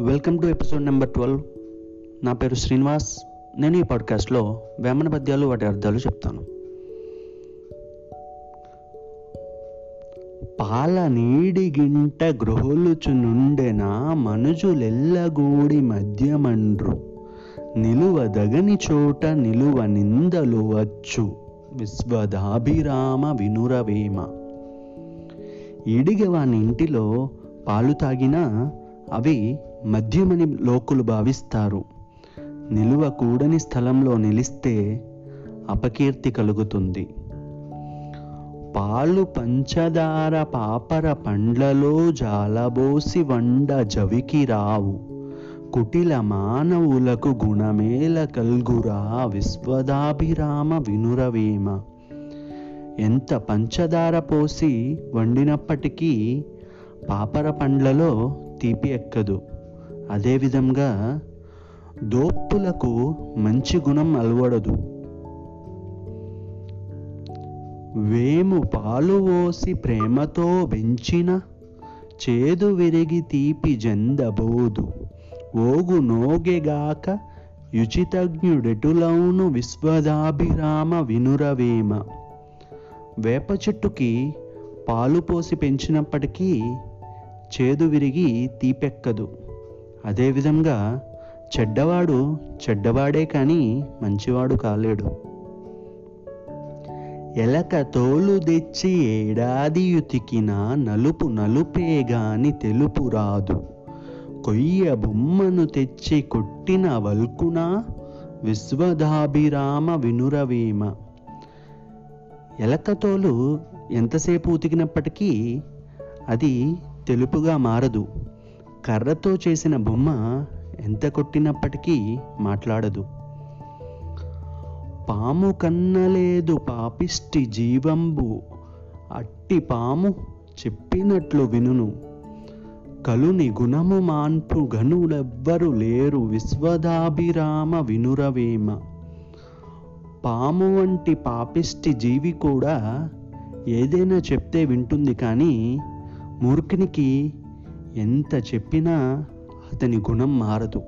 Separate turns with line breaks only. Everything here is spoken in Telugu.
Welcome to episode number twelve. నా పేరు శ్రీనివాస్. నేను ఈ పాడ్కాస్ట్లో వేమన పద్యాలు వాటి అర్థాలు చెప్తాను. పాల నీడిగింట గ్రహులుచునుండెన మనుజులెల్లగూడి మధ్యమండ్రు. నిలువదగని చోట నిలువ నిందలు వచ్చు. విశ్వదాభిరామ వినురవేమ. ఇడిగవాని ఇంటిలో పాలు తాగినా అవి మద్యమని లోకులు భావిస్తారు. నిలువ కూడని స్థలంలో నిలిస్తే అపకీర్తి కలుగుతుంది. పాలు పంచదార పాపర పండ్లలో జాలబోసి వండ జవికి రావు. కుటిల మానవులకు గుణమేల కల్గురా విశ్వదాభిరామ వినురవేమ. ఎంత పంచదార పోసి వండినప్పటికీ పాపర పండ్లలో తీపి ఎక్కదు. అదేవిధంగా దోప్పులకు మంచి గుణం అలవడదు. వేము పాలు ఓసి ప్రేమతో పెంచిన చేదు విరిగి తీపి జందబోదు. ఓగు నోగెగాక యుచితజ్ఞుడెటులౌను విశ్వదాభిరామ వినురవేమ. వేప చెట్టుకి పాలు పోసి పెంచినప్పటికీ చేదు విరిగి తీపెక్కదు. అదేవిధంగా చెడ్డవాడు చెడ్డవాడే కానీ మంచివాడు కాలేడు. ఎలక తోలు తెచ్చి ఏడాది ఉతికిన నలుపు నలుపే గాని తెలుపు రాదు. కొయ్య బొమ్మను తెచ్చి కొట్టిన వల్కున విశ్వదాభిరామ వినురవేమ. ఎలకతోలు ఎంతసేపు ఉతికినప్పటికీ అది తెలుపుగా మారదు. కర్రతో చేసిన బొమ్మ ఎంత కొట్టినప్పటికీ మాట్లాడదు. పాము కన్నలేదు పాపిష్టి జీవంబు. అట్టి పాము చెప్పినట్లు వినును. కలుని గుణము మాన్పు గనులెవ్వరు లేరు విశ్వదాభిరామ వినురవేమ. పాము వంటి పాపిష్టి జీవి కూడా ఏదైనా చెప్తే వింటుంది కానీ మూర్ఖునికి ఎంత చెప్పినా అతని గుణం మారదు.